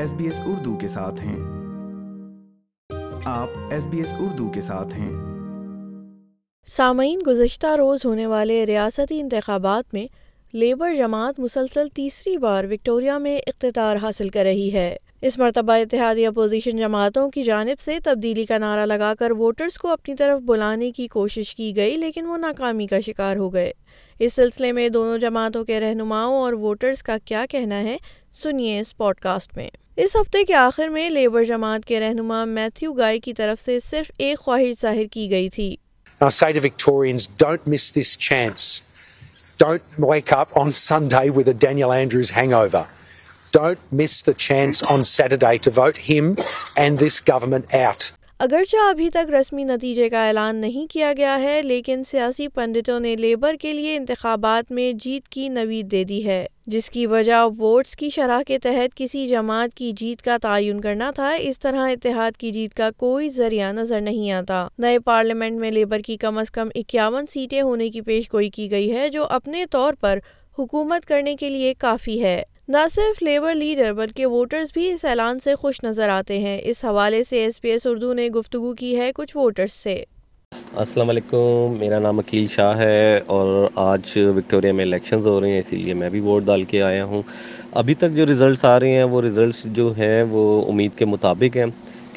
S S S S B B Urdu Urdu کے کے ساتھ ساتھ ہیں ہیں آپ سامعین گزشتہ روز ہونے والے ریاستی انتخابات میں لیبر جماعت مسلسل تیسری بار وکٹوریا میں اقتدار حاصل کر رہی ہے اس مرتبہ اتحادی اپوزیشن جماعتوں کی جانب سے تبدیلی کا نعرہ لگا کر ووٹرس کو اپنی طرف بلانے کی کوشش کی گئی لیکن وہ ناکامی کا شکار ہو گئے اس سلسلے میں دونوں جماعتوں کے رہنماؤں اور ووٹرس کا کیا کہنا ہے سنیے اس پوڈ کاسٹ میں اس ہفتے کے آخر میں لیبر جماعت کے رہنما میتھیو گائے کی طرف سے صرف ایک خواہش ظاہر کی گئی تھی اگرچہ ابھی تک رسمی نتیجے کا اعلان نہیں کیا گیا ہے لیکن سیاسی پنڈتوں نے لیبر کے لیے انتخابات میں جیت کی نوید دے دی ہے جس کی وجہ ووٹس کی شرح کے تحت کسی جماعت کی جیت کا تعین کرنا تھا اس طرح اتحاد کی جیت کا کوئی ذریعہ نظر نہیں آتا نئے پارلیمنٹ میں لیبر کی کم از کم اکیاون سیٹیں ہونے کی پیش گوئی کی گئی ہے جو اپنے طور پر حکومت کرنے کے لیے کافی ہے نہ صرف لیبر لیڈر بلکہ ووٹرز بھی اس اعلان سے خوش نظر آتے ہیں اس حوالے سے ایس پی ایس اردو نے گفتگو کی ہے کچھ ووٹرز سے السلام علیکم میرا نام عقیل شاہ ہے اور آج وکٹوریا میں الیکشنز ہو رہے ہیں اسی لیے میں بھی ووٹ ڈال کے آیا ہوں ابھی تک جو ریزلٹس آ رہے ہیں وہ ریزلٹس جو ہیں وہ امید کے مطابق ہیں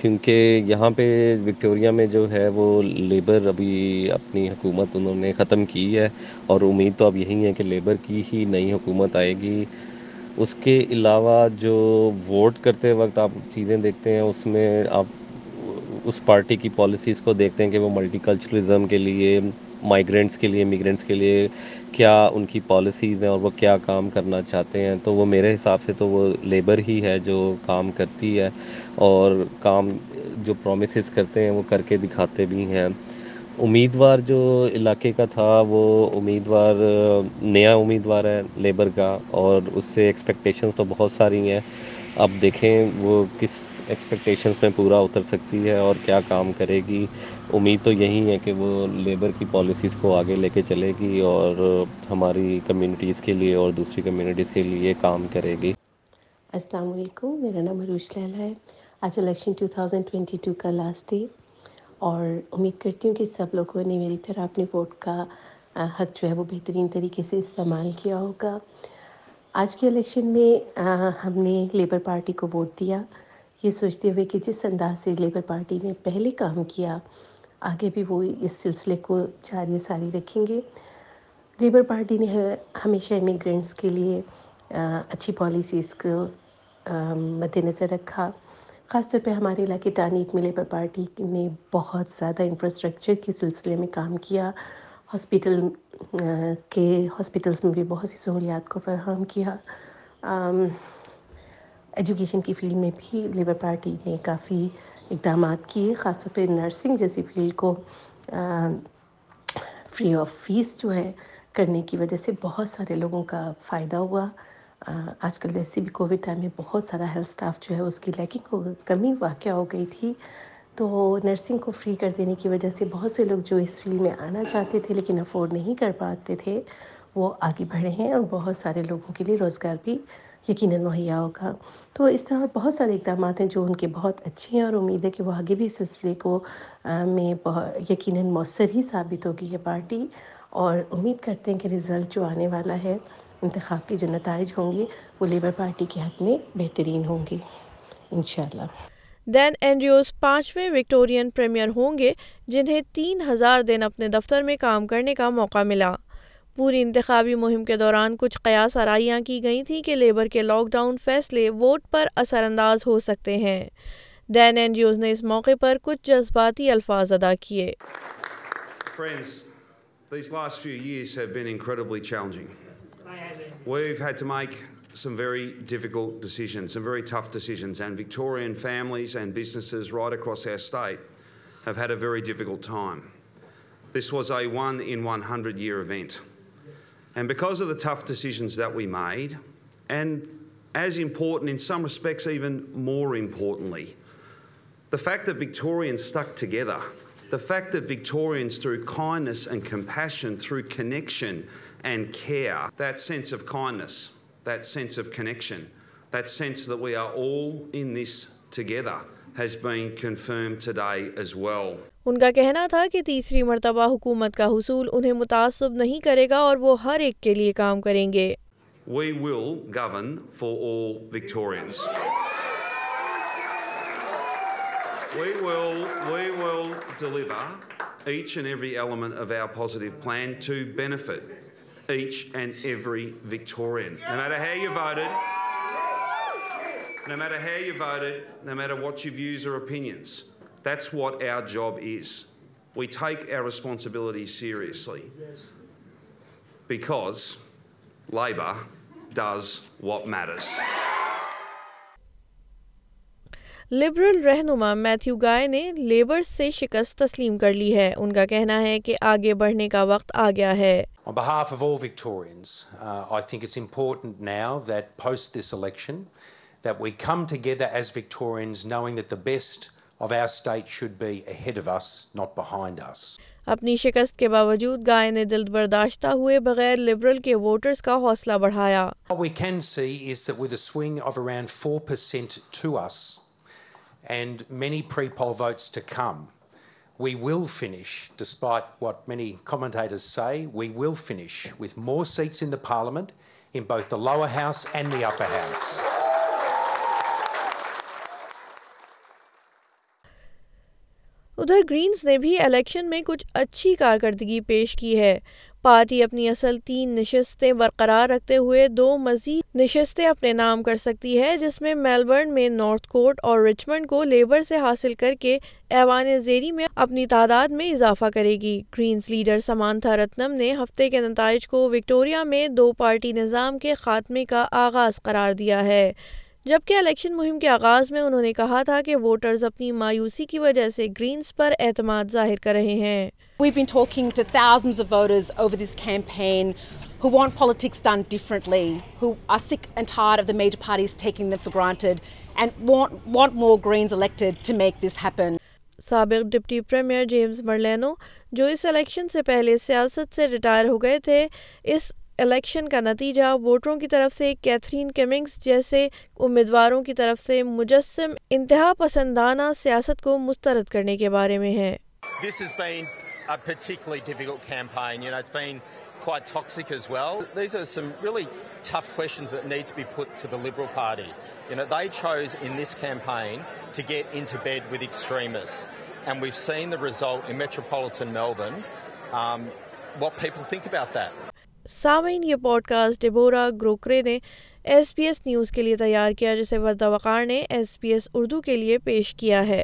کیونکہ یہاں پہ وکٹوریا میں جو ہے وہ لیبر ابھی اپنی حکومت انہوں نے ختم کی ہے اور امید تو اب یہی ہے کہ لیبر کی ہی نئی حکومت آئے گی اس کے علاوہ جو ووٹ کرتے وقت آپ چیزیں دیکھتے ہیں اس میں آپ اس پارٹی کی پالیسیز کو دیکھتے ہیں کہ وہ ملٹی کلچرلزم کے لیے مائیگرنٹس کے لیے امیگرینٹس کے لیے کیا ان کی پالیسیز ہیں اور وہ کیا کام کرنا چاہتے ہیں تو وہ میرے حساب سے تو وہ لیبر ہی ہے جو کام کرتی ہے اور کام جو پرومسز کرتے ہیں وہ کر کے دکھاتے بھی ہیں امیدوار جو علاقے کا تھا وہ امیدوار نیا امیدوار ہے لیبر کا اور اس سے ایکسپیکٹیشنز تو بہت ساری ہیں اب دیکھیں وہ کس ایکسپیکٹیشنز میں پورا اتر سکتی ہے اور کیا کام کرے گی امید تو یہی ہے کہ وہ لیبر کی پالیسیز کو آگے لے کے چلے گی اور ہماری کمیونٹیز کے لیے اور دوسری کمیونٹیز کے لیے کام کرے گی السلام علیکم میرا نام عروج لہل ہے آج الیکشن 2022 کا لاسٹ اور امید کرتی ہوں کہ سب لوگوں نے میری طرح اپنے ووٹ کا حق جو ہے وہ بہترین طریقے سے استعمال کیا ہوگا آج کے الیکشن میں ہم نے لیبر پارٹی کو ووٹ دیا یہ سوچتے ہوئے کہ جس انداز سے لیبر پارٹی نے پہلے کام کیا آگے بھی وہ اس سلسلے کو جاری و ساری رکھیں گے لیبر پارٹی نے ہمیشہ امیگرینٹس کے لیے اچھی پالیسیز کو مد نظر رکھا خاص طور پہ ہمارے علاقے دانت میں لیبر پارٹی نے بہت زیادہ انفراسٹرکچر کے سلسلے میں کام کیا ہاسپٹل کے ہاسپٹلس میں بھی بہت سی سہولیات کو فراہم کیا ایجوکیشن کی فیلڈ میں بھی لیبر پارٹی نے کافی اقدامات کیے خاص طور پہ نرسنگ جیسی فیلڈ کو فری آف فیس جو ہے کرنے کی وجہ سے بہت سارے لوگوں کا فائدہ ہوا آج کل ویسے بھی کووڈ ٹائم میں بہت سارا ہیلتھ اسٹاف جو ہے اس کی لیکن کمی واقع ہو گئی تھی تو نرسنگ کو فری کر دینے کی وجہ سے بہت سے لوگ جو اس فیلڈ میں آنا چاہتے تھے لیکن افورڈ نہیں کر پاتے تھے وہ آگے بڑھے ہیں اور بہت سارے لوگوں کے لیے روزگار بھی یقیناً مہیا ہوگا تو اس طرح بہت سارے اقدامات ہیں جو ان کے بہت اچھے ہیں اور امید ہے کہ وہ آگے بھی اس سلسلے کو میں یقیناً مؤثر ہی ثابت ہوگی یہ پارٹی اور امید کرتے ہیں کہ رزلٹ جو آنے والا ہے انتخاب کے جو نتائج ہوں گے وہ لیبر پارٹی کے حق میں بہترین ہوں گے انشاءاللہ ڈین اینڈریوز جی پانچویں وکٹورین پریمیئر ہوں گے جنہیں تین ہزار دن اپنے دفتر میں کام کرنے کا موقع ملا پوری انتخابی مہم کے دوران کچھ قیاس آرائیاں کی گئی تھیں کہ لیبر کے لاک ڈاؤن فیصلے ووٹ پر اثر انداز ہو سکتے ہیں ڈین اینڈریوز جی نے اس موقع پر کچھ جذباتی الفاظ ادا کیے Friends, these last few years have been incredibly challenging. We've had to make some very difficult decisions, some very tough decisions, and Victorian families and businesses right across our state have had a very difficult time. This was a 1-in-100 year event. And because of the tough decisions that we made, and as important, in some respects even more importantly, the fact that Victorians stuck together, the fact that Victorians through kindness and compassion, through connection and care, that sense of kindness, that sense of connection, that sense that we are all in this together has been confirmed today as well. ان کا کہنا تھا کہ تیسری مرتبہ حکومت کا حصول انہیں متاثب نہیں کرے گا اور وہ ہر ایک کے لیے کام کریں گے we will govern for all Victorians we will we will deliver each and every element of our positive plan to benefit each and every Victorian میرا نی میرا what's your opinions that's what our job is we take our responsibility seriously back Laiba this what میر Liberal رہنما Matthew Guy نے سے شکست تسلیم کر لی ہے ان کا کہنا ہے کہ آگے بڑھنے کا وقت آ گیا ہے اپنی شکست کے باوجود گائے نے دل برداشتہ ہوئے بغیر لبرل کے ووٹرز کا حوصلہ بڑھایا. and many pre-poll votes to come, we will finish, despite what many commentators say, we will finish with more seats in the parliament in both the lower house and the upper house. ادھر Greens نے بھی election میں کچھ اچھی کارکردگی پیش کی ہے پارٹی اپنی اصل تین نشستیں برقرار رکھتے ہوئے دو مزید نشستیں اپنے نام کر سکتی ہے جس میں میلبرن میں نارتھ کوٹ اور رچمنڈ کو لیبر سے حاصل کر کے ایوان زیری میں اپنی تعداد میں اضافہ کرے گی گرینز لیڈر سمانتھا رتنم نے ہفتے کے نتائج کو وکٹوریا میں دو پارٹی نظام کے خاتمے کا آغاز قرار دیا ہے جبکہ الیکشن مہم کے آغاز میں انہوں نے کہا تھا کہ ووٹرز اپنی مایوسی کی وجہ سے گرینز پر اعتماد ظاہر کر رہے ہیں We've been talking to to thousands of of voters over this this campaign who who want want, want politics done differently, are sick and and tired the major parties taking them for granted more Greens elected make happen. سابق deputy premier James Merlino جو اس election سے پہلے سیاست سے retire ہو گئے تھے اس election کا نتیجہ ووٹروں کی طرف سے کیتھرین کمنگس جیسے امیدواروں کی طرف سے مجسم انتہا پسندانہ سیاست کو مسترد کرنے کے بارے میں ہے a particularly difficult campaign. You know, it's been quite toxic as well. These are some really tough questions that need to be put to the Liberal Party. You know, they chose in this campaign to get into bed with extremists. And we've seen the result in metropolitan Melbourne. Um, what people think about that? سامعین یہ pod cost ڈبورا grocery نے S P S news کے لیے تیار کیا جسے وردہ وقار نے S P S Urdu کے لیے پیش کیا ہے